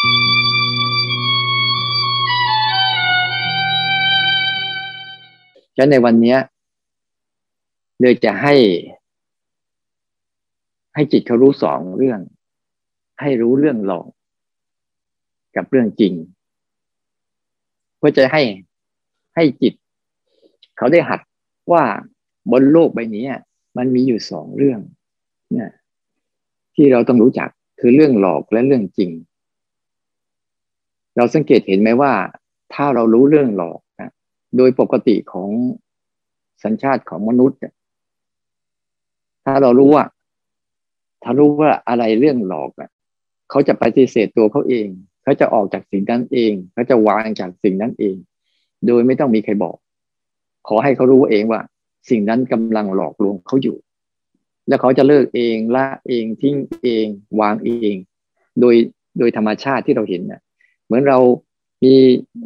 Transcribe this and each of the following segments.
ฉะนั้นในวันนี้เลยจะให้ ให้จิตเขารู้สองเรื่อง ให้รู้เรื่องหลอกกับเรื่องจริง เพื่อจะให้ให้จิต เขาได้หัดว่าบนโลกใบนี้มันมีอยู่สองเรื่องเนี่ยที่เราต้องรู้จักคือเรื่องหลอกและเรื่องจริง เราสังเกตเห็นไหมว่า ถ้าเรารู้เรื่องหลอกนะโดยปกติของสัญชาติของมนุษย์ถ้าเรารู้ว่า ถ้ารู้ว่าอะไรเรื่องหลอกอะเขาจะปฏิเสธตัวเขาเอง เขาจะออกจากสิ่งนั้นเอง เขาจะวางจากสิ่งนั้นเอง โดยไม่ต้องมีใครบอก ขอให้เขารู้เองว่า สิ่งนั้นกำลังหลอกลวงเขาอยู่ แล้วเขาจะเลิกเองละเองทิ้งเอง วางเอง โดยโดยธรรมชาติที่เราเห็นเนะ่ย เหมือนเรามี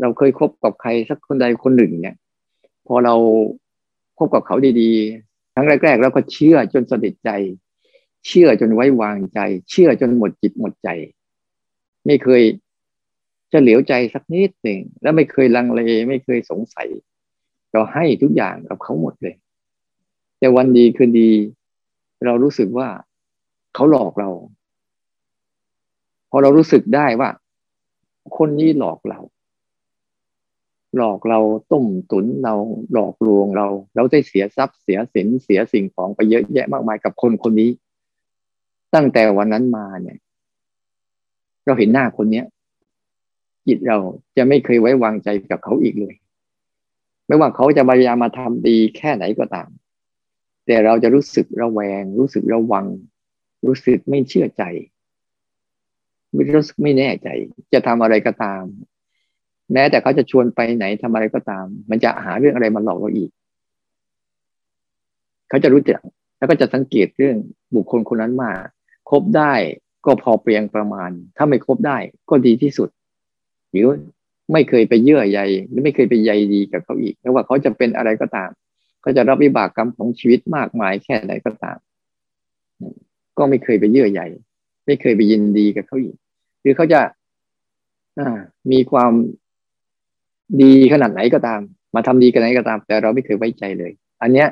เราเคยคบกับใครสักคนใดคนหนึ่ง เนี่ย พอเราคบกับเขาดีๆครั้งแรกๆเราก็เชื่อจนสนิทใจ เชื่อจนไว้วางใจ เชื่อจนหมดจิตหมดใจ ไม่เคยจะเหลียวใจสักนิดหนึ่งแล้วไม่เคยลังเลไม่เคยสงสัย เราให้ทุกอย่างกับเขาหมดเลย แต่วันดีคืนดี เรารู้สึกว่าเขาหลอกเรา พอเรารู้สึกได้ว่า คนนี้หลอกเรา หลอกเราต้มตุนเราหลอกลวงเรา เราได้เสียทรัพย์เสียสินเสียสิ่งของไปเยอะแยะมากมายกับคนคนนี้ ตั้งแต่วันนั้นมาเนี่ย เราเห็นหน้าคนเนี้ยจิตเราจะไม่เคยไว้วางใจกับเขาอีกเลย ไม่ว่าเขาจะพยายามมาทำดีแค่ไหนก็ตาม แต่เราจะรู้สึกระแวง รู้สึกระวัง รู้สึกไม่เชื่อใจ ไม่รู้สึกไม่แน่ใจ จะทำอะไรก็ตาม แม้แต่เขาจะชวนไปไหนทำอะไรก็ตาม มันจะหาเรื่องอะไรมาหลอกเราอีก เขาจะรู้จักแล้วก็จะสังเกตเรื่องบุคคลคนนั้นมาคบได้ก็พอเพียงประมาณ ถ้าไม่คบได้ก็ดีที่สุด หรือไม่เคยไปเยื่อใยหรือไม่เคยไปใยดีกับเขาอีกไม่ว่าเขาจะเป็นอะไรก็ตาม ก็จะรับวิบากกรรมของชีวิตมากมายแค่ไหนก็ตาม ก็ไม่เคยไปเยื่อใยไม่เคยไปยินดีกับเขาอีก หรือเขาจะมีความดีขนาดไหนก็ตาม มาทำดีกันไหนก็ตาม แต่เราไม่เคยไว้ใจเลย อันเนี้ย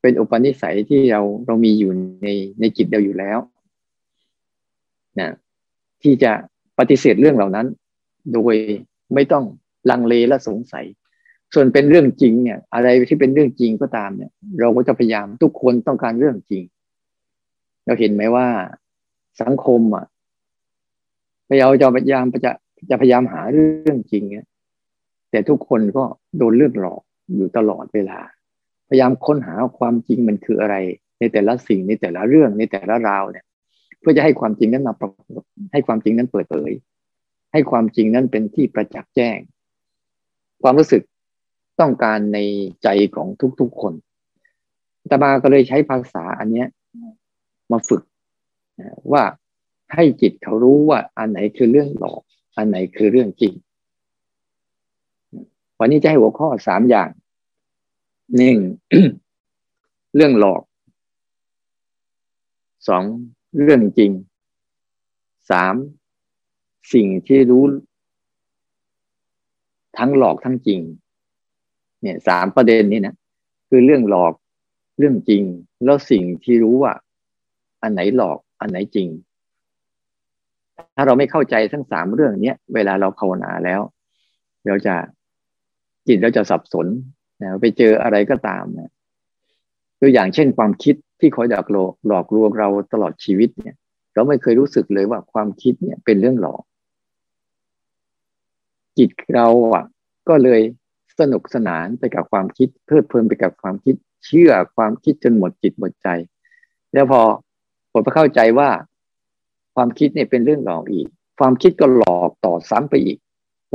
เป็นอุปนิสัยที่เราเรามีอยู่ในในจิตเราอยู่แล้วนะที่จะปฏิเสธเรื่องเหล่านั้น โดยไม่ต้องลังเลและสงสัย ส่วนเป็นเรื่องจริงเนี่ย อะไรที่เป็นเรื่องจริงก็ตามเนี่ย เราก็จะพยายามทุกคนต้องการเรื่องจริง เราเห็นไหมว่าสังคมอะ พยายามจะพยายามจะจะพยายามหาเรื่องจริงเนี่ยแต่ทุกคนก็โดนเรื่องหลอกอยู่ตลอดเวลา พยายามค้นหาความจริงมันคืออะไร ในแต่ละสิ่งในแต่ละเรื่องในแต่ละราวเนี่ย เพื่อจะให้ความจริงนั้นมาปรากฏให้ความจริงนั้นเปิดเผย ให้ความจริงนั้นเป็นที่ประจักษ์แจ้ง ความรู้สึกต้องการในใจของทุกๆคนตามาก็เลยใช้ภาษาอันเนี้ยมาฝึกว่า ให้จิตเขารู้ว่าอันไหนคือเรื่องหลอก อันไหนคือเรื่องจริง วันนี้จะให้หัวข้อสามอย่างหนึ่งเรื่องหลอกสองเรื่องจริงสามสิ่งที่รู้ทั้งหลอกทั้งจริง เนี่ยสามประเด็นนี้นะคือเรื่องหลอกเรื่องจริง แล้วสิ่งที่รู้ว่า อันไหนหลอก อันไหนจริง ถ้าเราไม่เข้าใจทั้งสามเรื่องเนี้ยเวลาเราภาวนาแล้ว เราจะจิตเราจะสับสนนะไปเจออะไรก็ตามนะตัวอย่างเช่นความคิดที่คอยหลอกลวงหลอกลวงเราตลอดชีวิตเนี่ย เราไม่เคยรู้สึกเลยว่าความคิดเนี่ยเป็นเรื่องหลอก จิตเราอะ ก็เลยสนุกสนานไปกับความคิดเพลิดเพลินไปกับความคิด เชื่อความคิดจนหมดจิตหมดใจ แล้วพอผมเข้าใจว่า ความคิดเนี่ยเป็นเรื่องหลอกอีก ความคิดก็หลอกต่อซ้ำไปอีก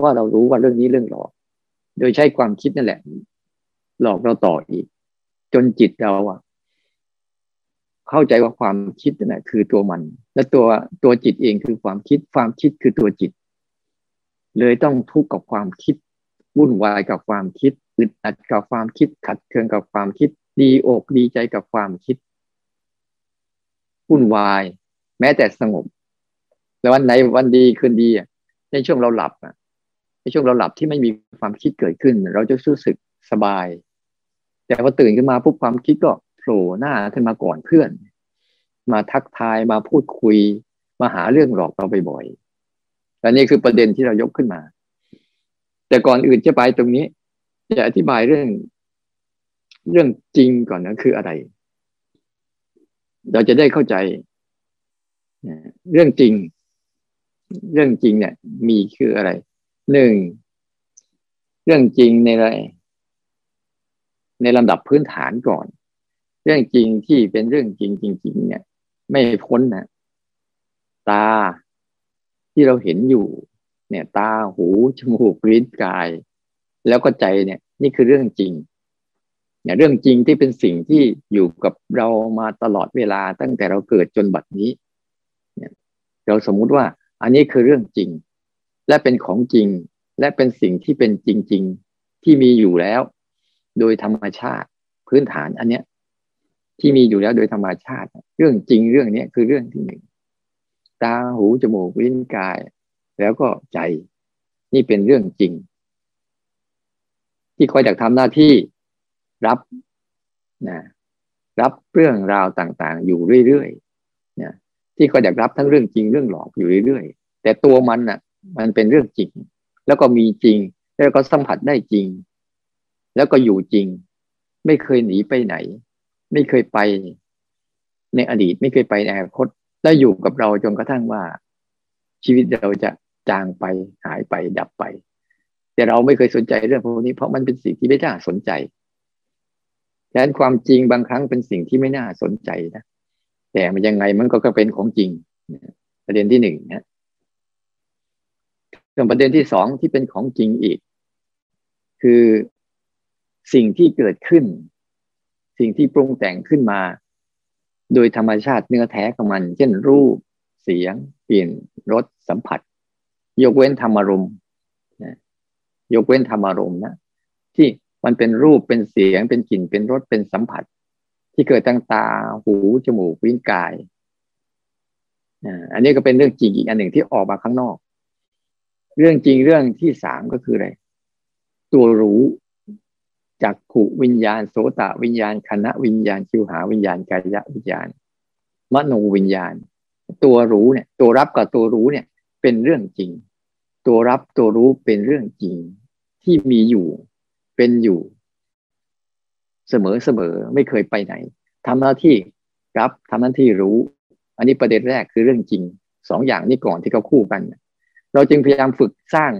ว่าเรารู้ว่าเรื่องนี้เรื่องหลอก โดยใช้ความคิดนั่นแหละ หลอกเราต่ออีก จนจิตเราอะเข้าใจว่าความคิดนั่นแหละคือตัวมัน และตัวตัวจิตเองคือความคิดความคิดคือตัวจิต เลยต้องทุกข์กับความคิดวุ่นวายกับความคิดอึดอัดกับความคิดขัดเคืองกับความคิด ดีอกดีใจกับความคิดวุ่นวาย แม้แต่สงบ แล้ววันไหนวันดีคืนดีในช่วงเราหลับในช่วงเราหลับที่ไม่มีความคิดเกิดขึ้น เราจะรู้สึกสบาย แต่พอตื่นขึ้นมาปุ๊บความคิดก็โผล่หน้าขึ้นมาก่อนเพื่อน มาทักทายมาพูดคุย มาหาเรื่องหลอกเราบ่อยๆและนี่คือประเด็นที่เรายกขึ้นมา แต่ก่อนอื่นจะไปตรงนี้จะอธิบายเรื่อง เรื่องจริงก่อนนะคืออะไร เราจะได้เข้าใจ เรื่องจริง เรื่องจริงเนี่ย มีคืออะไรหนึ่งเรื่องจริงในอะไร ในลำดับพื้นฐานก่อน เรื่องจริงที่เป็นเรื่องจริงจริง ๆ เนี่ย ไม่พ้นนะตาที่เราเห็นอยู่ เนี่ย ตาหูจมูกลิ้นกาย แล้วก็ใจเนี่ย นี่คือเรื่องจริงเนี่ยเรื่องจริงที่เป็นสิ่งที่อยู่กับเรามาตลอดเวลาตั้งแต่เราเกิดจนบัดนี้ เราสมมุติว่าอันนี้คือเรื่องจริง และเป็นของจริง และเป็นสิ่งที่เป็นจริง ๆ ที่มีอยู่แล้ว โดยธรรมชาติพื้นฐานอันเนี้ย ที่มีอยู่แล้วโดยธรรมชาติ เรื่องจริงเรื่องนี้คือเรื่องที่หนึ่งตาหูจมูกลิ้นกาย แล้วก็ใจนี่เป็นเรื่องจริง ที่คอยจากทำหน้าที่รับนะรับเรื่องราวต่าง ๆ อยู่เรื่อยๆ ที่เขาอยากรับทั้งเรื่องจริงเรื่องหลอกอยู่เรื่อยๆ แต่ตัวมันน่ะ มันเป็นเรื่องจริง แล้วก็มีจริง แล้วก็สัมผัสได้จริง แล้วก็อยู่จริง ไม่เคยหนีไปไหน ไม่เคยไป ในอดีตไม่เคยไปในอนาคตแล้วอยู่กับเราจนกระทั่งว่า ชีวิตเราจะจางไปหายไปดับไป แต่เราไม่เคยสนใจเรื่องพวกนี้เพราะมันเป็นสิ่งที่ไม่น่าสนใจแทนความจริงบางครั้งเป็นสิ่งที่ไม่น่าสนใจนะ แต่มันยังไงมันก็เป็นของจริงประเด็นที่หนึ่งนะส่วนประเด็นที่สองที่เป็นของจริงอีก คือสิ่งที่เกิดขึ้น สิ่งที่ปรุงแต่งขึ้นมา โดยธรรมชาติเนื้อแท้ของมัน เช่นรูป เสียงกลิ่นรสสัมผัส ยกเว้นธรรมารมณ์ยกเว้นธรรมารมณ์นะที่มันเป็นรูปเป็นเสียงเป็นกลิ่นเป็นรสเป็นสัมผัส ที่เกิดตั้งตา หู จมูกวิญกายอันนี้ก็เป็นเรื่องจริงอีกอันหนึ่งที่ออกมาข้างนอก เรื่องจริงเรื่องที่สามก็คืออะไร ตัวรู้จักขุวิญญาณโสตวิญญาณคณะวิญญาณชิวหาวิญญาณกายะวิญญาณ มโนวิญญาณ ตัวรู้เนี่ย ตัวรับกับตัวรู้เนี่ย เป็นเรื่องจริง ตัวรับตัวรู้เป็นเรื่องจริง ที่มีอยู่ เป็นอยู่ เสมอเสมอไม่เคยไปไหนทำหน้าที่รับทำหน้าที่รู้ อันนี้ประเด็นแรกคือเรื่องจริงสองอย่างนี้ก่อนที่เขาคู่กัน เราจึงพยายามฝึกสร้าง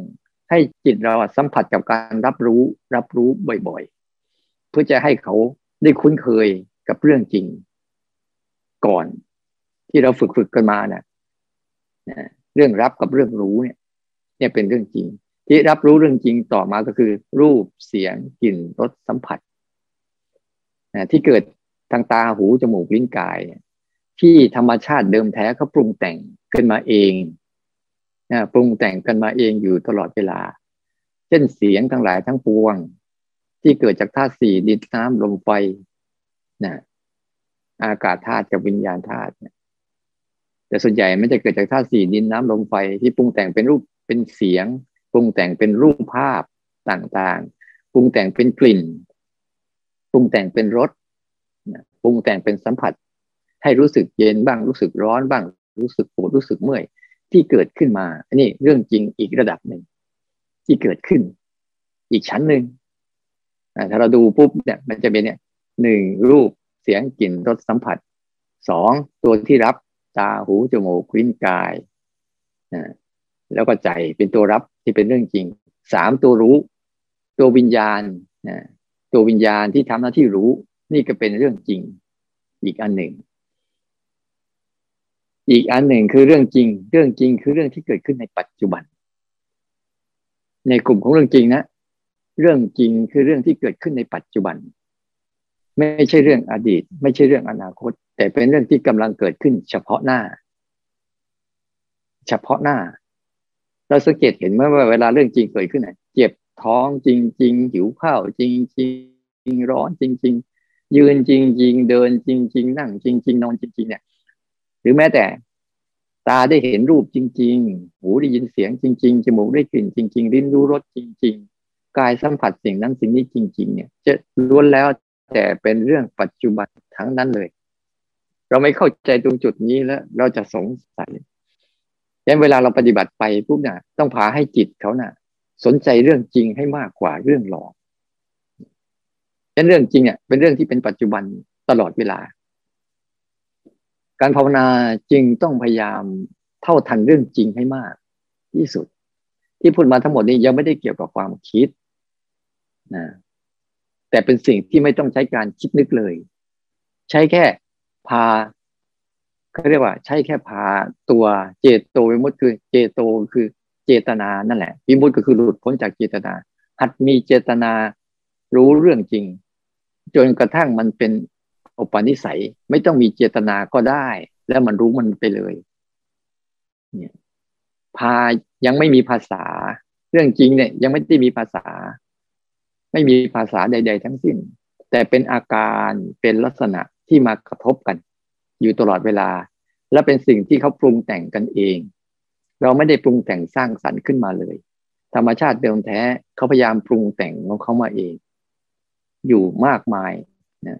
ให้จิตเราสัมผัสกับการรับรู้ รับรู้บ่อยๆ เพื่อจะให้เขาได้คุ้นเคยกับเรื่องจริง ก่อนที่เราฝึกฝึกกันมาเนะ่ยเรื่องรับกับเรื่องรู้เนี่ย เนี่ยเป็นเรื่องจริง ที่รับรู้เรื่องจริงต่อมาก็คือ รูปเสียงกลิ่นรสสัมผัส ที่เกิดทางตาหูจมูกลิ้นกายที่ธรรมชาติเดิมแท้เขาปรุงแต่งขึ้นมาเองนะปรุงแต่งกันมาเองอยู่ตลอดเวลา เช่นเสียงทั้งหลายทั้งปวง ที่เกิดจากธาตุสี่ดินน้ำลมไฟนะอากาศธาตุกับวิญญาณธาตุแต่ส่วนใหญ่ไม่จะเกิดจากธาตุสี่ดินน้ำลมไฟที่ปรุงแต่งเป็นรูปเป็นเสียง ปรุงแต่งเป็นรูปภาพต่างๆ ปรุงแต่งเป็นกลิ่น ปรุงแต่งเป็นรสปรุงแต่งเป็นสัมผัส ให้รู้สึกเย็นบ้างรู้สึกร้อนบ้าง รู้สึกปวดรู้สึกเมื่อย ที่เกิดขึ้นมา อันนี้เรื่องจริงอีกระดับหนึ่ง ที่เกิดขึ้น อีกชั้นหนึ่งถ้าเราดูปุ๊บเนี่ยมันจะเป็นเนี่ยหนึ่งรูปเสียงกลิ่นรสสัมผัสสองตัวที่รับตาหูจมูกลิ้นกายนะแล้วก็ใจเป็นตัวรับที่เป็นเรื่องจริงสามตัวรู้ ตัววิญญาณนะ ตัววิญญาณที่ทำหน้าที่รู้ นี่ก็เป็นเรื่องจริง อีกอันหนึ่ง อีกอันหนึ่งคือเรื่องจริง เรื่องจริงคือเรื่องที่เกิดขึ้นในปัจจุบัน ในกลุ่มของเรื่องจริงนะ เรื่องจริงคือเรื่องที่เกิดขึ้นในปัจจุบัน ไม่ใช่เรื่องอดีต ไม่ใช่เรื่องอนาคต แต่เป็นเรื่องที่กำลังเกิดขึ้น เฉพาะหน้า เฉพาะหน้า เราสังเกตเห็นเมื่อเวลาเรื่องจริงเกิดขึ้นเจ็บ ท้องจริง ๆ หิวข้าวจริง ๆ ร้อนจริง ๆ ยืนจริง ๆ เดินจริง ๆ นั่ง จริง ๆ นอนจริง ๆ เนี่ย หรือแม้แต่ตาได้เห็นรูปจริง ๆ หูได้ยินเสียงจริง ๆ จมูกได้กลิ่นจริง ๆ ลิ้นรู้รสจริง ๆ กายสัมผัสสิ่งนั้นสิ่งนี้จริง ๆ เนี่ย จะล้วนแล้วแต่เป็นเรื่องปัจจุบันทั้งนั้นเลย เราไม่เข้าใจตรงจุดนี้แล้ว เราจะสงสัยยันเวลาเราปฏิบัติไปปุ๊บน่ะต้องพาให้จิตเขาน่ะ สนใจเรื่องจริงให้มากกว่าเรื่องหลอกยันเรื่องจริงอะเป็นเรื่องที่เป็นปัจจุบันตลอดเวลา การภาวนาจึงต้องพยายามเท่าทันเรื่องจริงให้มาก ที่สุด ที่พูดมาทั้งหมดนี้ยังไม่ได้เกี่ยวกับความคิดนะแต่เป็นสิ่งที่ไม่ต้องใช้การคิดนึกเลย ใช้แค่พาเขาเรียกว่า ใช้แค่พาตัวเจโตวิมุตคือเจโตคือ เจตนานั่นแหละวิมุติก็คือหลุดพ้นจากเจตนา หัดมีเจตนารู้เรื่องจริง จนกระทั่งมันเป็นอุปนิสัย ไม่ต้องมีเจตนาก็ได้ แล้วมันรู้มันไปเลยเนี่ยพายังไม่มีภาษา เรื่องจริงเนี่ย ยังไม่ได้มีภาษา ไม่มีภาษาใด ๆ ทั้งสิ้น แต่เป็นอาการเป็นลักษณะที่มากระทบกัน อยู่ตลอดเวลา และเป็นสิ่งที่เขาปรุงแต่งกันเอง เราไม่ได้ปรุงแต่งสร้างสรรค์ขึ้นมาเลย ธรรมชาติเดิมแท้เขาพยายามปรุงแต่งของเขามาเอง อยู่มากมายนะ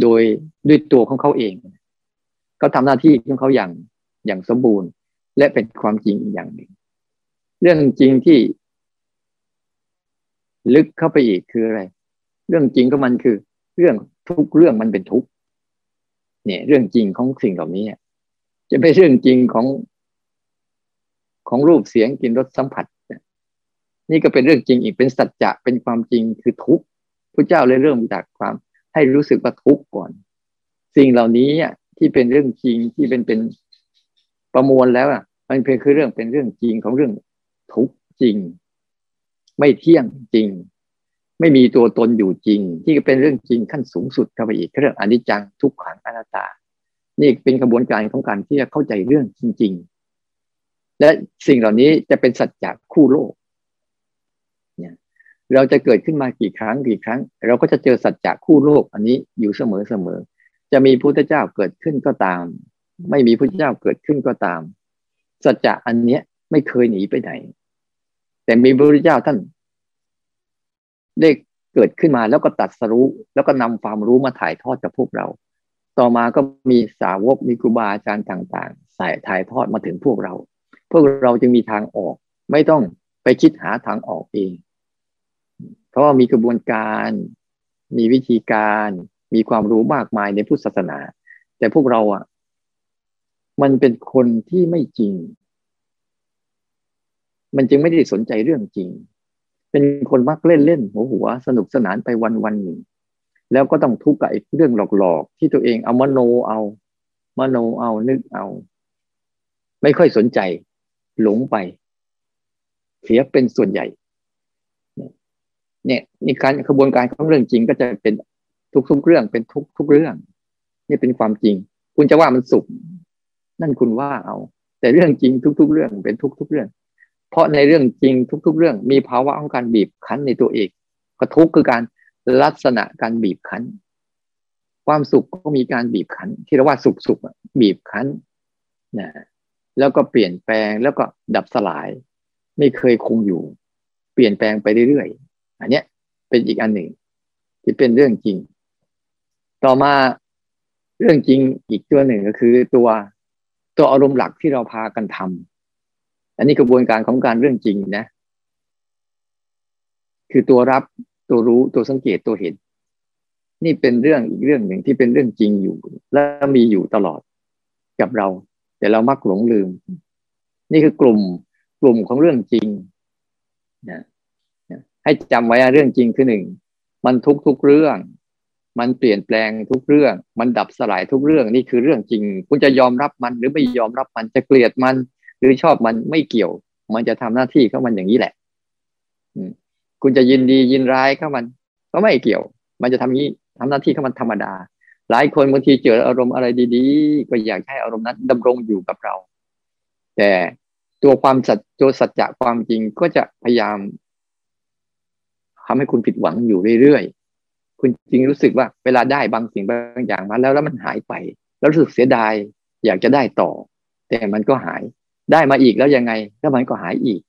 โดยด้วยตัวของเขาเองเขาทำหน้าที่ของเขาอย่างอย่างสมบูรณ์ และเป็นความจริงอย่างหนึ่ง เรื่องจริงที่ ลึกเข้าไปอีกคืออะไร เรื่องจริงก็มันคือ เรื่องทุกเรื่องมันเป็นทุกเนี่ย เรื่องจริงของสิ่งเหล่านี้จะเป็นเรื่องจริงของ ของรูปเสียงกลิ่นรสสัมผัสนี่ก็เป็นเรื่องจริงอีกเป็นสัจจะเป็นความจริงคือทุกข์พระเจ้าเลยเริ่มจากความให้รู้สึกว่าทุกข์ก่อน สิ่งเหล่านี้ที่เป็นเรื่องจริงที่เป็นเป็นประมวลแล้วอะ มันเพียงคือเรื่องเป็นเรื่องจริงของเรื่องทุกข์จริง ไม่เที่ยงจริง ไม่มีตัวตนอยู่จริง ที่เป็นเรื่องจริงขั้นสูงสุดเข้าไปอีกเรื่องอนิจจังทุกขังอนัตตา นี่เป็นกระบวนการของการที่จะเข้าใจเรื่องจริง ๆ และสิ่งเหล่านี้จะเป็นสัจจะคู่โลกเราจะเกิดขึ้นมากี่ครั้งกี่ครั้ง เราก็จะเจอสัจจะคู่โลก อันนี้อยู่เสมอเสมอจะมีพุทธเจ้าเกิดขึ้นก็ตาม ไม่มีพุทธเจ้าเกิดขึ้นก็ตาม สัจจะอันเนี้ยไม่เคยหนีไปไหน แต่มีพระพุทธเจ้าท่านได้เกิดขึ้นมาแล้วก็ตัดสรู้ แล้วก็นำความรู้มาถ่ายทอดกับพวกเรา ต่อมาก็มีสาวกมีครูบาอาจารย์ต่าง ๆ ใส่ถ่ายทอดมาถึงพวกเรา พวกเราจึงมีทางออก ไม่ต้องไปคิดหาทางออกเอง เพราะมีกระบวนการ มีวิธีการ มีความรู้มากมายในพุทธศาสนา แต่พวกเราอะ มันเป็นคนที่ไม่จริง มันจึงไม่ได้สนใจเรื่องจริง เป็นคนมักเล่นเล่นหัวหัว สนุกสนานไปวันวันหนึ่งแล้วก็ต้องทุกข์กับเรื่องหลอกๆ ที่ตัวเองเอามโนเอา มโนเอานึกเอา ไม่ค่อยสนใจ หลงไป เสียเป็นส่วนใหญ่ เนี่ยนี่การกระบวนการของเรื่องจริงก็จะเป็นทุกๆเรื่องเป็นทุกทุกเรื่อง นี่เป็นความจริง คุณจะว่ามันสุข นั่นคุณว่าเอา แต่เรื่องจริงทุก ๆ เรื่องเป็นทุก ๆ เรื่อง เพราะในเรื่องจริงทุก ๆ เรื่อง มีภาวะของการบีบคั้นในตัวเองก็ทุกคือการลักษณะการบีบคั้น ความสุขก็มีการบีบคั้น ที่เราว่าสุขสุขบีบคั้นนะ แล้วก็เปลี่ยนแปลงแล้วก็ดับสลาย ไม่เคยคงอยู่ เปลี่ยนแปลงไปเรื่อยอันเนี้ยเป็นอีกอันหนึ่ง ที่เป็นเรื่องจริง ต่อมาเรื่องจริงอีกตัวหนึ่งก็คือตัวตัวอารมณ์หลักที่เราพากันทำอันนี้กระบวนการของการเรื่องจริงนะ คือตัวรับตัวรู้ตัวสังเกตตัวเห็น นี่เป็นเรื่องอีกเรื่องหนึ่งที่เป็นเรื่องจริงอยู่ และมีอยู่ตลอดกับเรา แต่เรามักหลงลืม นี่คือกลุ่มกลุ่มของเรื่องจริงนะให้จำไว้เรื่องจริงคือหนึ่งมันทุกทุกเรื่อง มันเปลี่ยนแปลงทุกเรื่อง มันดับสลายทุกเรื่อง นี่คือเรื่องจริง คุณจะยอมรับมัน หรือไม่ยอมรับมันจะเกลียดมัน หรือชอบมันไม่เกี่ยว มันจะทำหน้าที่ของมันอย่างนี้แหละคุณจะยินดียินร้ายเข้ามัน ก็ไม่เกี่ยว มันจะทำนี้ทำหน้าที่ของมันธรรมดา หลายคนบางทีเจออารมณ์อะไรดีๆ ก็อยากให้อารมณ์นั้นดำรงอยู่กับเรา แต่ตัวความสัจตัวสัจจะความจริงก็จะพยายามทำให้คุณผิดหวังอยู่เรื่อยๆ คุณจริงรู้สึกว่าเวลาได้บางสิ่งบางอย่างมาแล้วแล้วมันหายไป แล้วรู้สึกเสียดาย อยากจะได้ต่อ แต่มันก็หายได้มาอีกแล้วยังไงแล้วมันก็หายอีก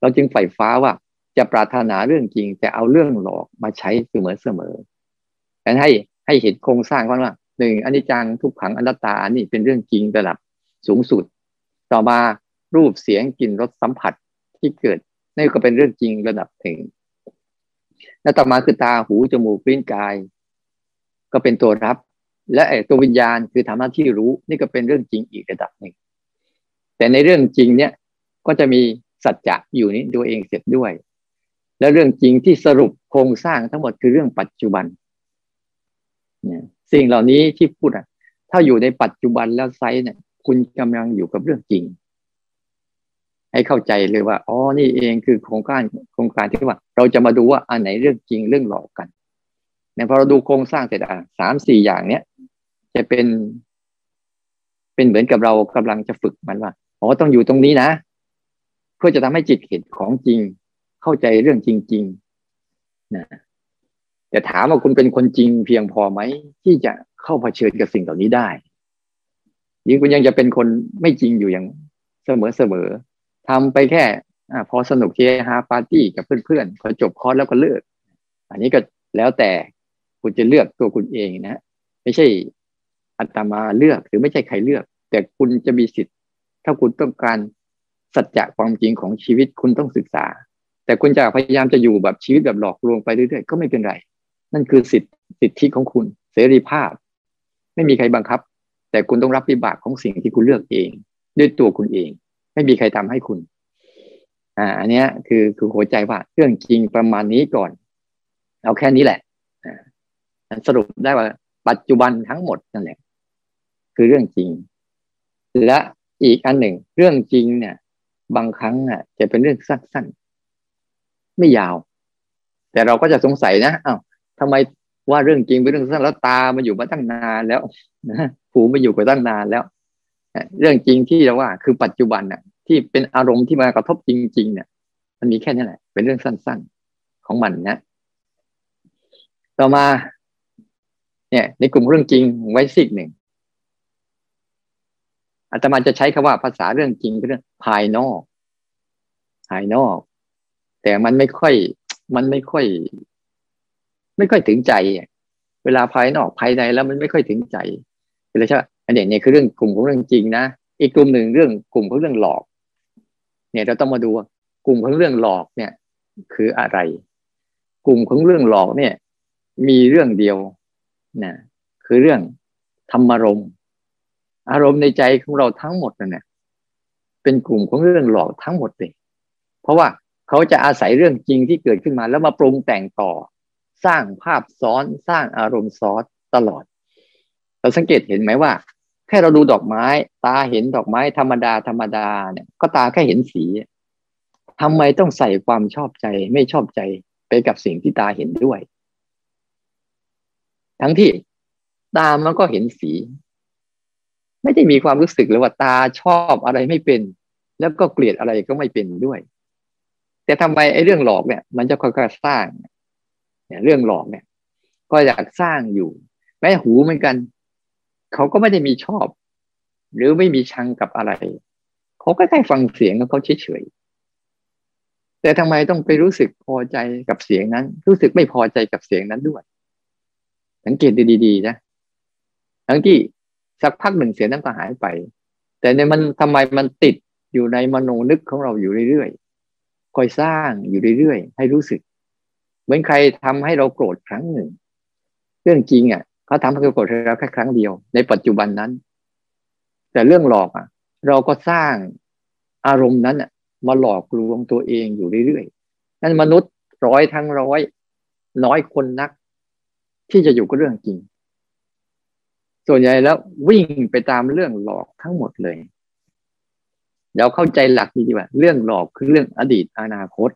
เราจึงใฝ่ฟ้าว่าจะปรารถนาเรื่องจริงแต่เอาเรื่องหลอกมาใช้เสมอเสมอแต่ให้ ให้เห็นโครงสร้างว่าหนึ่งอนิจจังทุกขังอนัตตานี่เป็นเรื่องจริงระดับสูงสุด ต่อมารูปเสียงกลิ่นรสสัมผัสที่เกิดนี่ก็เป็นเรื่องจริงระดับหนึ่งแล้วต่อมาคือตาหูจมูกลิ้นกาย ก็เป็นตัวรับ และตัววิญญาณคือทำหน้าที่รู้ นี่ก็เป็นเรื่องจริงอีกระดับหนึ่ง แต่ในเรื่องจริงเนี่ยก็จะมีสัจจะอยู่นี้ตัวเองเสร็จด้วย แล้วเรื่องจริงที่สรุปโครงสร้างทั้งหมดคือเรื่องปัจจุบัน เนี่ยสิ่งเหล่านี้ที่พูดอะ ถ้าอยู่ในปัจจุบันแล้วไซส์เนี่ย คุณกำลังอยู่กับเรื่องจริง ให้เข้าใจเลยว่าอ๋อนี่เองคือโครงการโครงการที่ว่า เราจะมาดูว่าอันไหนเรื่องจริงเรื่องหลอกกันเนี่ยพอเราดูโครงสร้างเสร็จอะสามสี่อย่างเนี้ยจะเป็น เป็นเหมือนกับเรากำลังจะฝึกมันว่าอ๋อต้องอยู่ตรงนี้นะ เพื่อจะทำให้จิตเห็นของจริง เข้าใจเรื่องจริง ๆ นะ แต่ถามว่าคุณเป็นคนจริงเพียงพอไหมที่จะเข้าเผชิญกับสิ่งเหล่านี้ได้ยิ่งคุณยังจะเป็นคนไม่จริงอยู่อย่างเสมอเสมอทำไปแค่อพอสนุกเฮฮาปาร์ตี้กับเพื่อนๆพอจบคอร์สแล้วก็เลิกอันนี้ก็แล้วแต่คุณจะเลือกตัวคุณเองนะไม่ใช่อัตมาเลือกหรือไม่ใช่ใครเลือก แต่คุณจะมีสิทธิ์ ถ้าคุณต้องการสัจจะความจริงของชีวิตคุณต้องศึกษา แต่คุณจะพยายามจะอยู่แบบชีวิตแบบหลอกลวงไปเรื่อยๆก็ไม่เป็นไร นั่นคือสิทธิสิทธิของคุณเสรีภาพ ไม่มีใครบังคับ แต่คุณต้องรับวิบากของสิ่งที่คุณเลือกเอง ด้วยตัวคุณเอง ไม่มีใครทำให้คุณ อ่า อันนี้คือคือหัวใจว่าเรื่องจริงประมาณนี้ก่อน เอาแค่นี้แหละสรุปได้ว่า ปัจจุบันทั้งหมดนั่นแหละ คือเรื่องจริง และอีกอันหนึ่ง เรื่องจริงเนี่ย บางครั้งอะ จะเป็นเรื่องสั้นๆไม่ยาว แต่เราก็จะสงสัยนะอ้าว ทำไมว่าเรื่องจริงเป็นเรื่องสั้นแล้วตามาอยู่มาตั้งนานแล้วนะหูมาอยู่มาตั้งนานแล้วเรื่องจริงที่เราว่า คือปัจจุบันน่ะ ที่เป็นอารมณ์ที่มากระทบจริง ๆ เนี่ย มันมีแค่นี้แหละ เป็นเรื่องสั้น ๆของมันนะต่อมา เนี่ย ในกลุ่มเรื่องจริงไว้สิกหนึ่งอาตมาจะใช้คำว่าภาษาเรื่องจริงคือเรื่องภายนอก ภายนอก แต่มันไม่ค่อย มันไม่ค่อย ไม่ค่อยถึงใจเวลาภายนอกภายในแล้วมันไม่ค่อยถึงใจเลยใช่ไหมอันนี้เนี่ยคือเรื่องกลุ่มของเรื่องจริงนะอีกกลุ่มหนึ่งเรื่องกลุ่มของเรื่องหลอก เนี่ยเราต้องมาดูกลุ่มของเรื่องหลอกเนี่ย คืออะไร กลุ่มของเรื่องหลอกเนี่ย มีเรื่องเดียวนะคือเรื่องธรรมารมณ์อารมณ์ในใจของเราทั้งหมดนั่นแหละเป็นกลุ่มของเรื่องหลอกทั้งหมดเลย เพราะว่าเขาจะอาศัยเรื่องจริงที่เกิดขึ้นมาแล้วมาปรุงแต่งต่อ สร้างภาพซ้อนสร้างอารมณ์ซ้อนตลอด เราสังเกตเห็นไหมว่า แค่เราดูดอกไม้ ตาเห็นดอกไม้ธรรมดาธรรมดาเนี่ยก็ตาแค่เห็นสีทำไมต้องใส่ความชอบใจไม่ชอบใจไปกับสิ่งที่ตาเห็นด้วย ทั้งที่ตามันก็เห็นสี ไม่ได้มีความรู้สึกเลยว่าตาชอบอะไรไม่เป็น แล้วก็เกลียดอะไรก็ไม่เป็นด้วย แต่ทำไมไอ้เรื่องหลอกเนี่ย มันจะค่อยๆสร้าง เนี่ยเรื่องหลอกเนี่ย ก็อยากสร้างอยู่ แม้หูเหมือนกัน เขาก็ไม่ได้มีชอบ หรือไม่มีชังกับอะไร เขาก็แค่ฟังเสียงแล้วเขาเฉยๆแต่ทำไมต้องไปรู้สึกพอใจกับเสียงนั้น รู้สึกไม่พอใจกับเสียงนั้นด้วย สังเกตดีๆนะทั้งที่สักพักหนึ่งเสียงนั้นก็หายไป แต่ในมันทำไมมันติดอยู่ในมโนนึกของเราอยู่เรื่อยๆคอยสร้างอยู่เรื่อยๆ ให้รู้สึก เหมือนใครทำให้เราโกรธครั้งหนึ่ง เรื่องจริงอะเขาทำให้เราโกรธเราแค่ครั้งเดียว ในปัจจุบันนั้น แต่เรื่องหลอกอะ เราก็สร้างอารมณ์นั้นอะ มาหลอกลวงตัวเองอยู่เรื่อยๆนั่นมนุษย์ร้อยทั้งร้อย น้อยคนนัก ที่จะอยู่กับเรื่องจริง ส่วนใหญ่แล้ววิ่งไปตามเรื่องหลอกทั้งหมดเลยเราเข้าใจหลักดีว่า เรื่องหลอกคือเรื่องอดีตอนาคต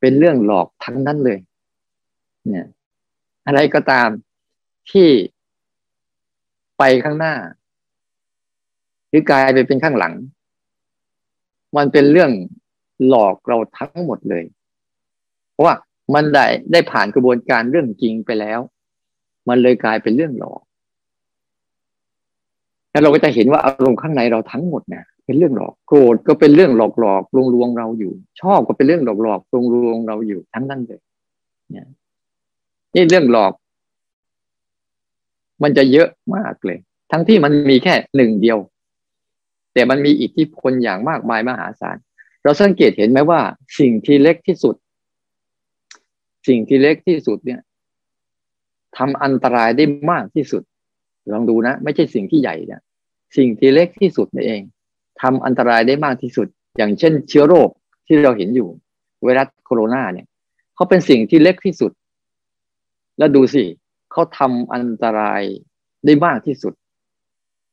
เป็นเรื่องหลอกทั้งนั้นเลย เนี่ย อะไรก็ตามที่ไปข้างหน้า หรือกลายไปเป็นข้างหลัง มันเป็นเรื่องหลอกเราทั้งหมดเลย เพราะว่ามันได้ได้ผ่านกระบวนการเรื่องจริงไปแล้ว มันเลยกลายเป็นเรื่องหลอกแล้วเราก็จะเห็นว่าอารมณ์ข้างในเราทั้งหมดเนี่ย เป็นเรื่องหลอกโกรธก็เป็นเรื่องหลอกหลอกลวงลวงเราอยู่ ชอบก็เป็นเรื่องหลอกหลอกลวงลวงเราอยู่ทั้งนั้นเลยเนี่ยนี่เรื่องหลอก มันจะเยอะมากเลย ทั้งที่มันมีแค่หนึ่งเดียว แต่มันมีอิทธิพลอย่างมากมายมหาศาลเราสังเกตเห็นไหมว่า สิ่งที่เล็กที่สุด สิ่งที่เล็กที่สุดเนี่ยทำอันตรายได้มากที่สุด ลองดูนะ ไม่ใช่สิ่งที่ใหญ่เนี่ยสิ่งที่เล็กที่สุดนี่เอง ทำอันตรายได้มากที่สุด อย่างเช่นเชื้อโรคที่เราเห็นอยู่ ไวรัสโคโรนาเนี่ยเขาเป็นสิ่งที่เล็กที่สุด แล้วดูสิเขาทำอันตรายได้มากที่สุด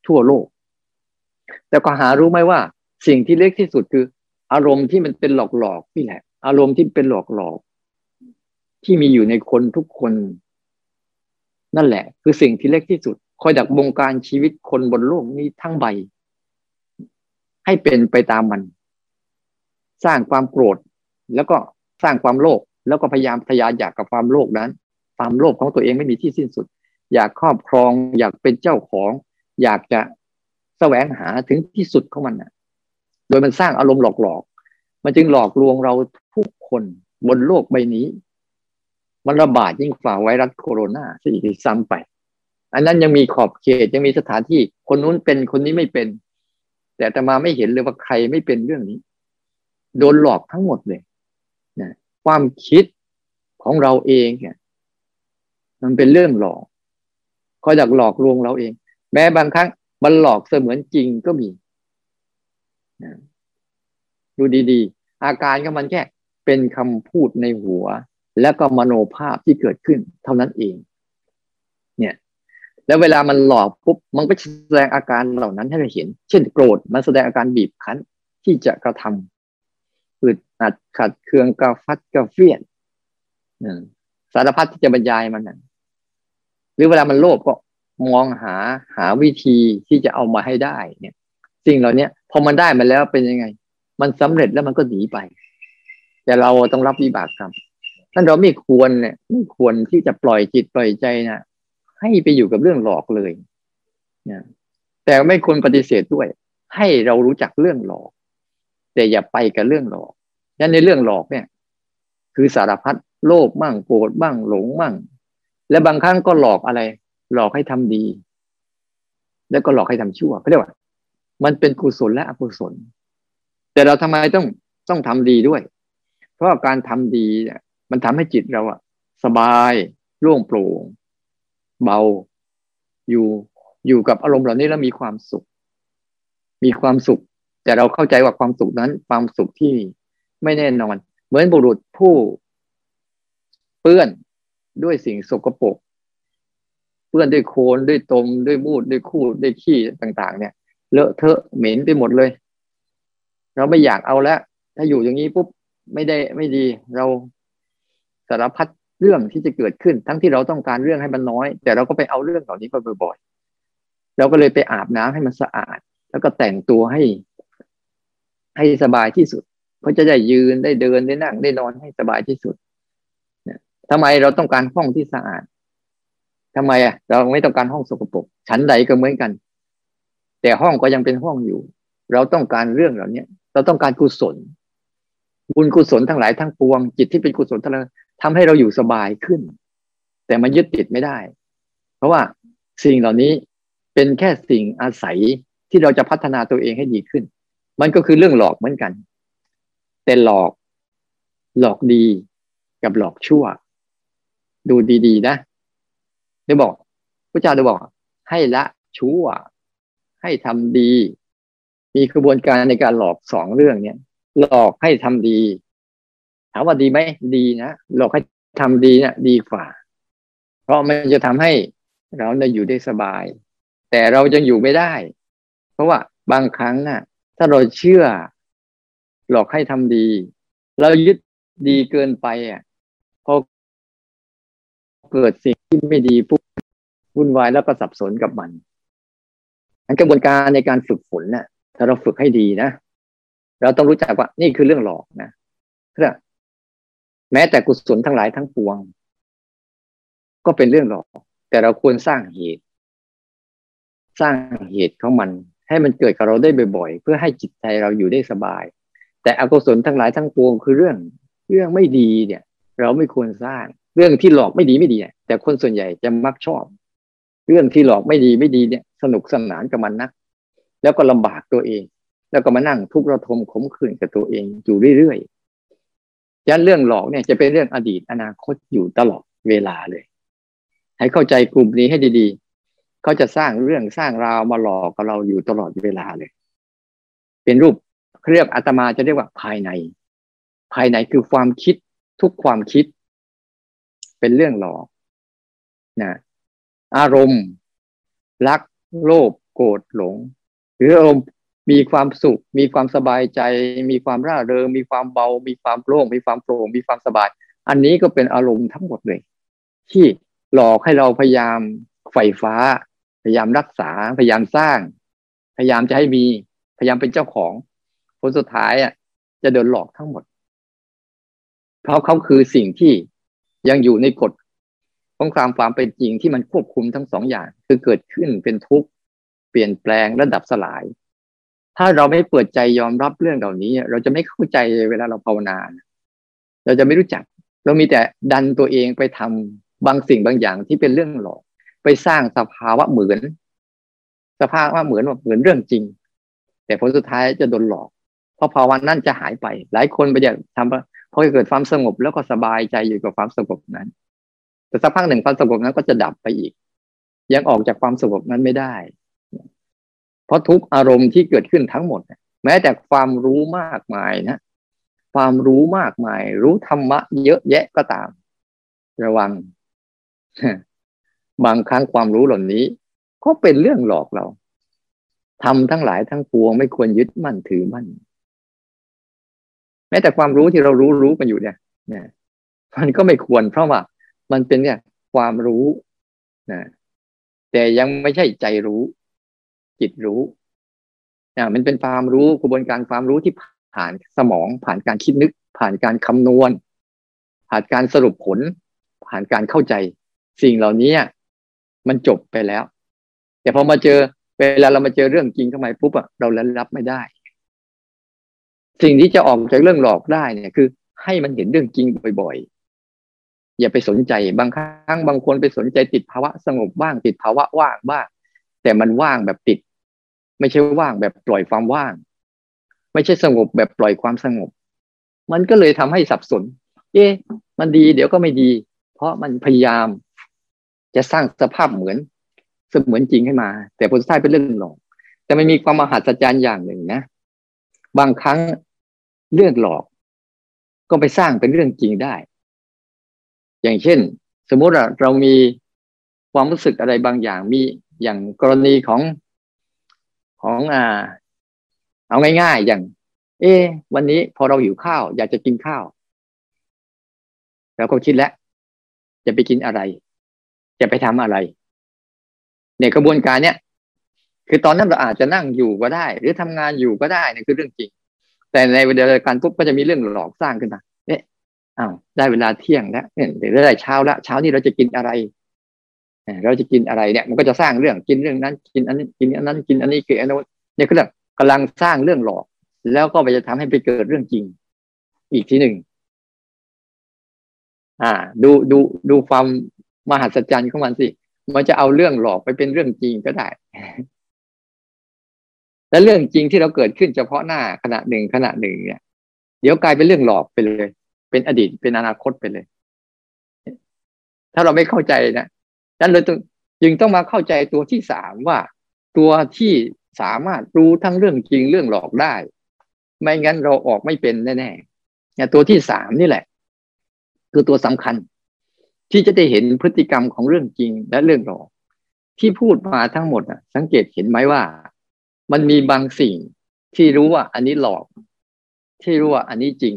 ทั่วโลก แต่ก็หารู้ไหมว่า สิ่งที่เล็กที่สุดคือ อารมณ์ที่มันเป็นหลอกหลอกนี่แหละ อารมณ์ที่เป็นหลอกหลอกที่มีอยู่ในคนทุกคน นั่นแหละ คือสิ่งที่เล็กที่สุด คอยดักบงการชีวิตคนบนโลกนี้ทั้งใบ ให้เป็นไปตามมัน สร้างความโกรธ แล้วก็สร้างความโลภแล้วก็พยายามทยานอยากกับความโลภนั้น ความโลภของตัวเองไม่มีที่สิ้นสุด อยากครอบครอง อยากเป็นเจ้าของ อยากจะแสวงหาถึงที่สุดของมันนะโดยมันสร้างอารมณ์หลอกๆ มันจึงหลอกลวงเราทุกคนบนโลกใบนี้ มันระบาดยิ่งฝ่าไวรัสโคโรนาซะอีกซ้ำไป อันนั้นยังมีขอบเขตยังมีสถานที่คนนู้นเป็นคนนี้ไม่เป็น แต่แต่มาไม่เห็นเลยว่าใครไม่เป็นเรื่องนี้ โดนหลอกทั้งหมดเลยนะความคิดของเราเองเนี่ย มันเป็นเรื่องหลอกเขาอยากหลอกลวงเราเอง แม้บางครั้งมันหลอกเสมือนจริงก็มีนะดูดีๆ อาการก็มันแค่เป็นคำพูดในหัว แล้วก็มโนภาพที่เกิดขึ้นเท่านั้นเอง แล้วเวลามันหลอกปุ๊บมันก็แสดงอาการเหล่านั้นให้เราเห็น เช่นโกรธมันแสดงอาการบีบคั้นที่จะกระทำอึดอัดขัดเคืองกระฟัดกระเฟียนสารพัดที่จะบรรยายมันนะหรือเวลามันโลภก็มองหาหาวิธีที่จะเอามาให้ได้ เนี่ย สิ่งเหล่านี้พอมันได้มาแล้วเป็นยังไง มันสำเร็จแล้วมันก็หนีไป แต่เราต้องรับวิบากกรรมท่านเราไม่ควรเนี่ยไม่ควรที่จะปล่อยจิตปล่อยใจนะ ให้ไปอยู่กับเรื่องหลอกเลยนะแต่ไม่ควรปฏิเสธด้วย ให้เรารู้จักเรื่องหลอก แต่อย่าไปกับเรื่องหลอกยันในเรื่องหลอกเนี่ย คือสารพัดโลภบ้างโกรธบ้างหลงบ้าง และบางครั้งก็หลอกอะไร หลอกให้ทำดี แล้วก็หลอกให้ทำชั่วเขาเรียกว่า มันเป็นกุศลและอกุศล แต่เราทำไมต้องต้องทำดีด้วย เพราะการทำดีเนี่ยมันทำให้จิตเราอะสบายโล่งโปร่ง เบา อยู่อยู่กับอารมณ์เหล่านี้แล้วมีความสุข มีความสุข แต่เราเข้าใจว่าความสุขนั้น ความสุขที่ไม่แน่นอน เหมือนบุรุษผู้เปื้อนด้วยสิ่งสกปรกเปื้อนด้วยโคลนด้วยตมด้วยมูดด้วยคูดด้วยขี้ต่าง ๆ เนี่ยเลอะเทอะเหม็นไปหมดเลย เราไม่อยากเอาแล้วถ้าอยู่อย่างนี้ปุ๊บไม่ได้ไม่ดี เราสารพัด เรื่องที่จะเกิดขึ้น ทั้งที่เราต้องการเรื่องให้มันน้อย แต่เราก็ไปเอาเรื่องเหล่านี้ไปบ่อยๆเราก็เลยไปอาบน้ำให้มันสะอาด แล้วก็แต่งตัวให้ ให้สบายที่สุดเขาจะได้ยืนได้เดินได้นั่งได้นอนให้สบายที่สุดเนี่ยทำไมเราต้องการห้องที่สะอาดทำไมอะ เราไม่ต้องการห้องสกปรกชั้นใดก็เหมือนกัน แต่ห้องก็ยังเป็นห้องอยู่ เราต้องการเรื่องเหล่านี้เราต้องการกุศลบุญกุศลทั้งหลายทั้งปวง จิตที่เป็นกุศลทั้งหลาย ทำให้เราอยู่สบายขึ้น แต่มันยึดติดไม่ได้ เพราะว่าสิ่งเหล่านี้เป็นแค่สิ่งอาศัยที่เราจะพัฒนาตัวเองให้ดีขึ้น มันก็คือเรื่องหลอกเหมือนกัน แต่หลอกหลอกดีกับหลอกชั่ว ดูดีๆ นะได้บอกพระเจ้าได้บอก ให้ละชั่ว ให้ทำดี มีกระบวนการในการหลอกสองเรื่องเนี้ยหลอกให้ทำดี ถามว่าดีไหมดีนะหลอกให้ทำดีเนะี่ยดีกว่า เพราะมันจะทำให้เราเนี่ยอยู่ได้สบาย แต่เราจะอยู่ไม่ได้ เพราะว่าบางครั้งน่ะ ถ้าเราเชื่อ หลอกให้ทำดี เรายึดดีเกินไปอะพอเกิดสิ่งที่ไม่ดีปุ๊บวุ่นวายแล้วก็สับสนกับมันอันกระบวนการในการฝึกฝนเนี่ยถ้าเราฝึกให้ดีนะเราต้องรู้จักว่า นี่คือเรื่องหลอกนะเพื่อ แม้แต่กุศลทั้งหลายทั้งปวง ก็เป็นเรื่องหลอก แต่เราควรสร้างเหตุ สร้างเหตุของมัน ให้มันเกิดกับเราได้บ่อยๆ เพื่อให้จิตใจเราอยู่ได้สบาย แต่อกุศลทั้งหลายทั้งปวงคือเรื่องเรื่องไม่ดีเนี่ย เราไม่ควรสร้างเรื่องที่หลอกไม่ดีไม่ดีแต่คนส่วนใหญ่จะมักชอบ เรื่องที่หลอกไม่ดีไม่ดีเนี่ย สนุกสนานกับมันนัก แล้วก็ลำบากตัวเอง แล้วก็มานั่งทุกข์ระทมขมขื่นกับตัวเองอยู่เรื่อยๆ ยันเรื่องหลอกเนี่ยจะเป็นเรื่องอดีตอนาคตอยู่ตลอดเวลาเลย ให้เข้าใจกลุ่มนี้ให้ดีๆ เขาจะสร้างเรื่องสร้างราวมาหลอกกับเราอยู่ตลอดเวลาเลย เป็นรูปเรียกอาตมาจะเรียกว่าภายใน ภายในคือความคิดทุกความคิด เป็นเรื่องหลอกนะอารมณ์ รัก โลภโกรธหลง หรืออารมณ์ มีความสุข มีความสบายใจ มีความร่าเริง มีความเบา มีความโปร่ง มีความโปร่ง มีความสบาย อันนี้ก็เป็นอารมณ์ทั้งหมดเลย ที่หลอกให้เราพยายามไฟฟ้า พยายามรักษา พยายามสร้าง พยายามจะให้มี พยายามเป็นเจ้าของ ผลสุดท้ายอะจะโดนหลอกทั้งหมด เพราะเขาคือสิ่งที่ยังอยู่ในกฎของความความเป็นจริงที่มันควบคุมทั้งสองอย่าง คือเกิดขึ้นเป็นทุกข์ เปลี่ยนแปลงระดับสลาย ถ้าเราไม่เปิดใจยอมรับเรื่องเหล่านี้ เราจะไม่เข้าใจเวลาเราภาวนา เราจะไม่รู้จัก เรามีแต่ดันตัวเองไปทำบางสิ่งบางอย่างที่เป็นเรื่องหลอก ไปสร้างสภาวะเหมือน สภาวะเหมือนเหมือนเรื่องจริง แต่ผลสุดท้ายจะโดนหลอก เพราะภาวะนั้นจะหายไป หลายคนไปอยากทำเพอเกิดความสงบแล้วก็สบายใจอยู่กับความสงบนั้น แต่สักพักหนึ่งความสงบนั้นก็จะดับไปอีก ยังออกจากความสงบนั้นไม่ได้ เพราะทุกอารมณ์ที่เกิดขึ้นทั้งหมด แม้แต่ความรู้มากมายนะ ความรู้มากมาย รู้ธรรมะเยอะแยะก็ตาม ระวัง บางครั้งความรู้เหล่านี้ ก็เป็นเรื่องหลอกเราทำทั้งหลายทั้งปวงไม่ควรยึดมั่นถือมั่นแม้แต่ความรู้ที่เรารู้รู้กันอยู่เนี่ยเนี่ยมันก็ไม่ควรเพราะว่า มันเป็นเนี่ย ความรู้นะแต่ยังไม่ใช่ใจรู้ จิตรู้นะมันเป็นความรู้กระบวนการความรู้ที่ผ่านสมอง ผ่านการคิดนึก ผ่านการคำนวณ ผ่านการสรุปผล ผ่านการเข้าใจ สิ่งเหล่านี้มันจบไปแล้ว แต่พอมาเจอเวลาเรามาเจอเรื่องจริงทำไมปุ๊บอะเรารับไม่ได้ สิ่งที่จะออกจากเรื่องหลอกได้เนี่ยคือ ให้มันเห็นเรื่องจริงบ่อยๆ อย่าไปสนใจบางครั้งบางคนไปสนใจติดภาวะสงบบ้างติดภาวะว่างบ้าง แต่มันว่างแบบติด ไม่ใช่ว่างแบบปล่อยความว่าง ไม่ใช่สงบแบบปล่อยความสงบ มันก็เลยทำให้สับสน เอ๊ะมันดีเดี๋ยวก็ไม่ดี เพราะมันพยายาม จะสร้างสภาพเหมือนเสมือนจริงให้มา แต่ผลสุดท้ายเป็นเรื่องหลอก แต่มันมีความมหัศจรรย์อย่างหนึ่งนะ บางครั้งเรื่องหลอก ก็ไปสร้างเป็นเรื่องจริงได้ อย่างเช่น สมมติเรามีความรู้สึกอะไรบางอย่างมีอย่างกรณีของ ของอ่า เอาง่าย ๆ อย่าง เอ๊วันนี้พอเราหิวข้าว อยากจะกินข้าวเราก็คิดแล้วจะไปกินอะไร จะไปทำอะไร ในกระบวนการเนี้ยคือตอนนั้นเราอาจจะนั่งอยู่ก็ได้ หรือทำงานอยู่ก็ได้นี่คือเรื่องจริง แต่ในเวลาการปุ๊บก็จะมีเรื่องหลอกสร้างขึ้นมาเนี่ยอ้าวได้เวลาเที่ยงแล้วเนี่ยเดี๋ยวได้เช้าละเช้านี้เราจะกินอะไร เราจะกินอะไรเนี่ยมันก็จะสร้างเรื่องกินเรื่องนั้น กินอันนี้กินอันนั้นกินอันนี้คืออันนู้นเนี่ยก็เรื่องกำลังสร้างเรื่องหลอก แล้วก็ไปจะทำให้ไปเกิดเรื่องจริง อีกทีหนึ่งอ่า ดูดูดูความมหัศจรรย์ของมันสิมันจะเอาเรื่องหลอกไปเป็นเรื่องจริงก็ได้ และเรื่องจริงที่เราเกิดขึ้นเฉพาะหน้าขณะหนึ่งขณะหนึ่งเนี่ย เดี๋ยวกลายเป็นเรื่องหลอกไปเลย เป็นอดีตเป็นอนาคตไปเลย ถ้าเราไม่เข้าใจนะ นั้นเลยจึงต้องมาเข้าใจตัวที่สามว่า ตัวที่สามารถรู้ทั้งเรื่องจริงเรื่องหลอกได้ ไม่งั้นเราออกไม่เป็นแน่ๆเนี่ยตัวที่สามนี่แหละ คือตัวสำคัญ ที่จะได้เห็นพฤติกรรมของเรื่องจริงและเรื่องหลอก ที่พูดมาทั้งหมดอะ สังเกตเห็นไหมว่า มันมีบางสิ่งที่รู้ว่าอันนี้หลอก ที่รู้ว่าอันนี้จริง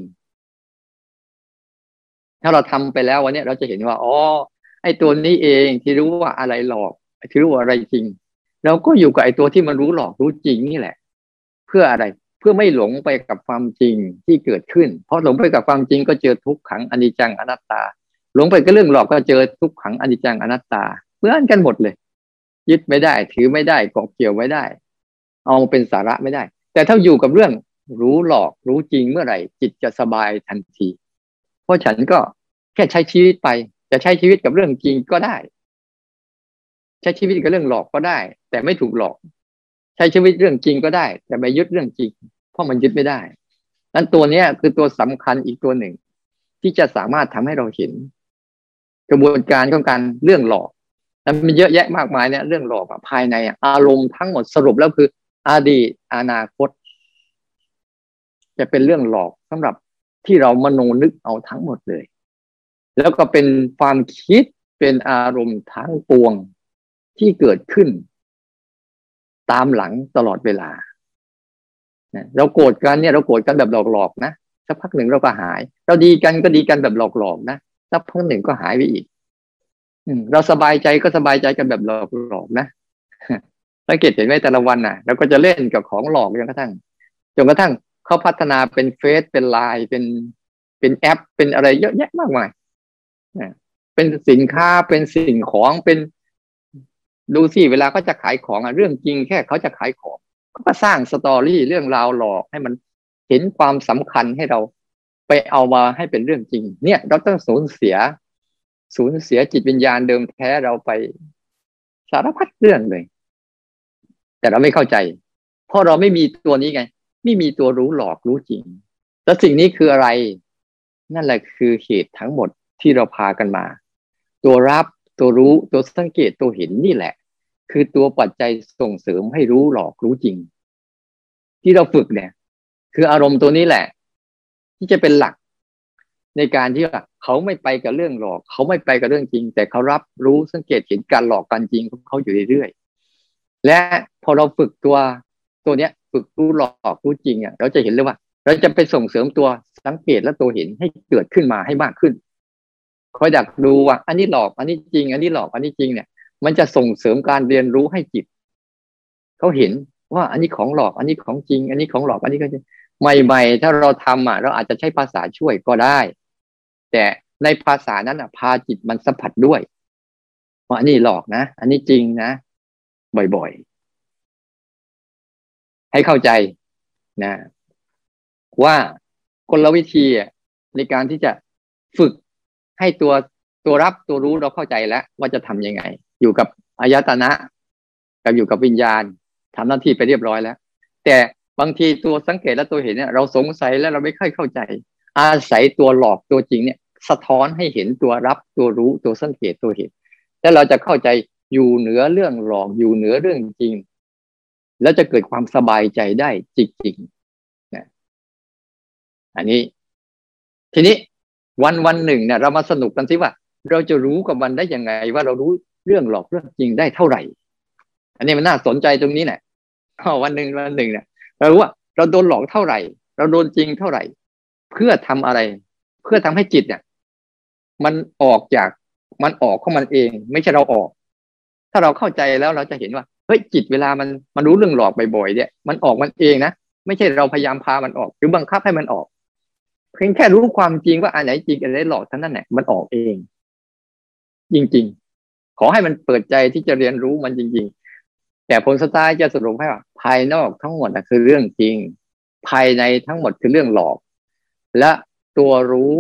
ถ้าเราทำไปแล้ววันนี้เราจะเห็นว่าอ๋อ ไอ้ตัวนี้เองที่รู้ว่าอะไรหลอกที่รู้ว่าอะไรจริง เราก็อยู่กับไอ้ตัวที่มันรู้หลอกรู้จริงนี่แหละ เพื่ออะไรเพื่อไม่หลงไปกับความจริงที่เกิดขึ้น เพราะหลงไปกับความจริงก็เจอทุกขังอนิจจังอนัตตา หลงไปก็เรื่องหลอกก็เจอทุกขังอนิจจังอนัตตาเพื่อนกันหมดเลย ยึดไม่ได้ ถือไม่ได้เกาะเกี่ยวไม่ได้ เอาเป็นสาระไม่ได้ แต่ถ้าอยู่กับเรื่องรู้หลอกรู้จริงเมื่อไหร่ จิตจะสบายทันที เพราะฉันก็แค่ใช้ชีวิตไป จะใช้ชีวิตกับเรื่องจริงก็ได้ ใช้ชีวิตกับเรื่องหลอกก็ได้ แต่ไม่ถูกหลอก ใช้ชีวิตเรื่องจริงก็ได้ แต่ไม่ยึดเรื่องจริง เพราะมันยึดไม่ได้นั้นตัวเนี้ยคือตัวสำคัญอีกตัวหนึ่ง ที่จะสามารถทำให้เราเห็น กระบวนการของการเรื่องหลอกแล้วมันเยอะแยะมากมายเนี่ยเรื่องหลอกภายในอารมณ์ทั้งหมดสรุปแล้วคืออดีตอนาคต จะเป็นเรื่องหลอกสำหรับที่เรามโนนึกเอาทั้งหมดเลย แล้วก็เป็นความคิดเป็นอารมณ์ทั้งปวงที่เกิดขึ้น ตามหลังตลอดเวลาเราโกรธกันเนี่ยเราโกรธกันแบบหลอกๆนะสักพักหนึ่งเราก็หาย เราดีกันก็ดีกันแบบหลอกๆนะสักพักหนึ่งก็หายไปอีกเราสบายใจก็สบายใจกันแบบหลอกๆนะสังเกตเห็นไหมแต่ละวันน่ะเราก็จะเล่นกับของหลอกจนกระทั่งจนกระทั่งเขาพัฒนาเป็นเฟซเป็นไลน์เป็นเป็นแอป เป็นอะไรเยอะแยะมากมาย เป็นสินค้าเป็นสิ่งของเป็นดูสิเวลาเขาจะขายของอะเรื่องจริงแค่เขาจะขายของ ก็สร้างสตอรี่เรื่องราวหลอกให้มันเห็นความสำคัญให้เราไปเอามาให้เป็นเรื่องจริง เนี่ย เราต้องสูญเสีย สูญเสียจิตวิญญาณเดิมแท้เราไปสารพัดเรื่องเลย แต่เราไม่เข้าใจ เพราะเราไม่มีตัวนี้ไง ไม่มีตัวรู้หลอกรู้จริง แล้วสิ่งนี้คืออะไร นั่นแหละคือเหตุทั้งหมด ที่เราพากันมา ตัวรับตัวรู้ตัวสังเกตตัวเห็นนี่แหละ คือตัวปัจจัยส่งเสริมให้รู้หลอกรู้จริง ที่เราฝึกเนี่ย คืออารมณ์ตัวนี้แหละ ที่จะเป็นหลักในการที่ว่าเขาไม่ไปกับเรื่องหลอก เขาไม่ไปกับเรื่องจริง แต่เขารับรู้สังเกตเห็นการหลอกกันจริงของเขาอยู่เรื่อยๆและพอเราฝึกตัวตัวเนี้ย ฝึกรู้หลอกรู้จริงอะเราจะเห็นเลยว่า เราจะไปส่งเสริมตัวสังเกตและตัวเห็นให้เกิดขึ้นมาให้มากขึ้น คอยดักดูว่า อันนี้หลอก อันนี้จริง อันนี้หลอก อันนี้จริงเนี่ย มันจะส่งเสริมการเรียนรู้ให้จิต เขาเห็นว่าอันนี้ของหลอก อันนี้ของจริง อันนี้ของหลอก อันนี้ก็จริงใหม่ๆ ถ้าเราทำอะ เราอาจจะใช้ภาษาช่วยก็ได้ แต่ในภาษานั้นอะ พาจิตมันสัมผัสด้วยว่าอันนี้หลอกนะ อันนี้จริงนะ บ่อยๆ ให้เข้าใจนะ ว่ากลวิธีในการที่จะฝึก ให้ตัวตัวรับตัวรู้เราเข้าใจแล้วว่าจะทํำยังไง อยู่กับอายตนะกับอยู่กับวิญญาณทำหน้าที่ไปเรียบร้อยแล้ว แต่บางทีตัวสังเกตและตัวเห็นเนี่ยเราสงสัยแล้วเราไม่ค่อยเข้าใจ อาศัยตัวหลอกตัวจริงเนี่ย สะท้อนให้เห็นตัวรับตัวรู้ตัวสังเกตตัวเห็นแล้วเราจะเข้าใจอยู่เหนือเรื่องหลอกอยู่เหนือเรื่องจริง แล้วจะเกิดความสบายใจได้จริงๆนะอันนี้ ทีนี้ วันวันหนึ่งเนี่ยเรามาสนุกกันสิว่า เราจะรู้กับมันได้ยังไง ว่าเรารู้เรื่องหลอกเรื่องจริงได้เท่าไหร่ อันนี้มันน่าสนใจตรงนี้แหละวันหนึ่งวันหนึ่งเนี่ยเรารู้ว่า เราโดนหลอกเท่าไหร่ เราโดนจริงเท่าไหร่ เพื่อทำอะไร เพื่อทำให้จิตเนี่ย มันออกจากมันออกของมันเอง ไม่ใช่เราออก ถ้าเราเข้าใจแล้วเราจะเห็นว่าเฮ้ยจิตเวลามันมันรู้เรื่องหลอกบ่อยๆเนี่ย มันออกมันเองนะไม่ใช่เราพยายามพามันออก หรือบังคับให้มันออก เพียงแค่รู้ความจริงว่าอันไหนจริงอันไหนหลอกท่านั้นแหละมันออกเอง จริง ๆ ขอให้มันเปิดใจที่จะเรียนรู้มันจริง ๆ แต่ผลสุดท้ายจะสรุปให้ว่า ภายนอกทั้งหมดคือเรื่องจริง ภายในทั้งหมดคือเรื่องหลอก และตัวรู้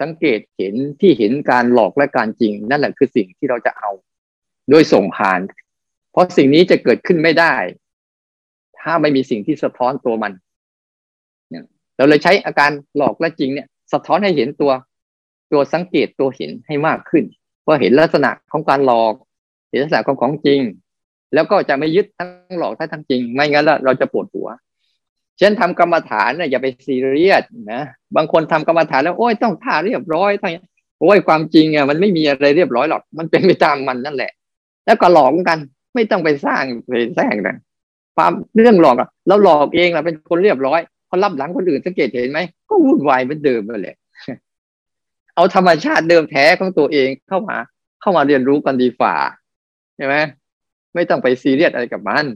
สังเกตเห็นที่เห็นการหลอกและการจริง นั่นแหละคือสิ่งที่เราจะเอาโดยส่งผ่าน เพราะสิ่งนี้จะเกิดขึ้นไม่ได้ ถ้าไม่มีสิ่งที่สะท้อนตัวมัน เราเลยใช้อาการหลอกและจริงเนี่ยสะท้อนให้เห็นตัว ตัวสังเกตตัวเห็นให้มากขึ้นพอเห็นลักษณะของการหลอก เห็นลักษณะของของจริง แล้วก็จะไม่ยึดทั้งหลอกทั้งจริง ไม่งั้นเราจะปวดหัวเช่นทำกรรมฐานเนี่ยอย่าไปซีเรียสนะบางคนทำกรรมฐานแล้วโอ้ยต้องท่าเรียบร้อยทั้งโอ้ยความจริงอะมันไม่มีอะไรเรียบร้อยหรอก มันเป็นไปตามมันนั่นแหละ แล้วก็หลอกกัน ไม่ต้องไปสร้างไปแสร้งนะความเรื่องหลอกเราหลอกเองเราเป็นคนเรียบร้อย เขารับหลังคนอื่นสังเกตเห็นไหมก็วุ่นวายเหมือนเดิมไปเลยเอาธรรมชาติเดิมแท้ของตัวเองเข้ามา เข้ามาเรียนรู้กันดีฝ่าใช่ไหมไม่ต้องไปซีเรียสอะไรกับมัน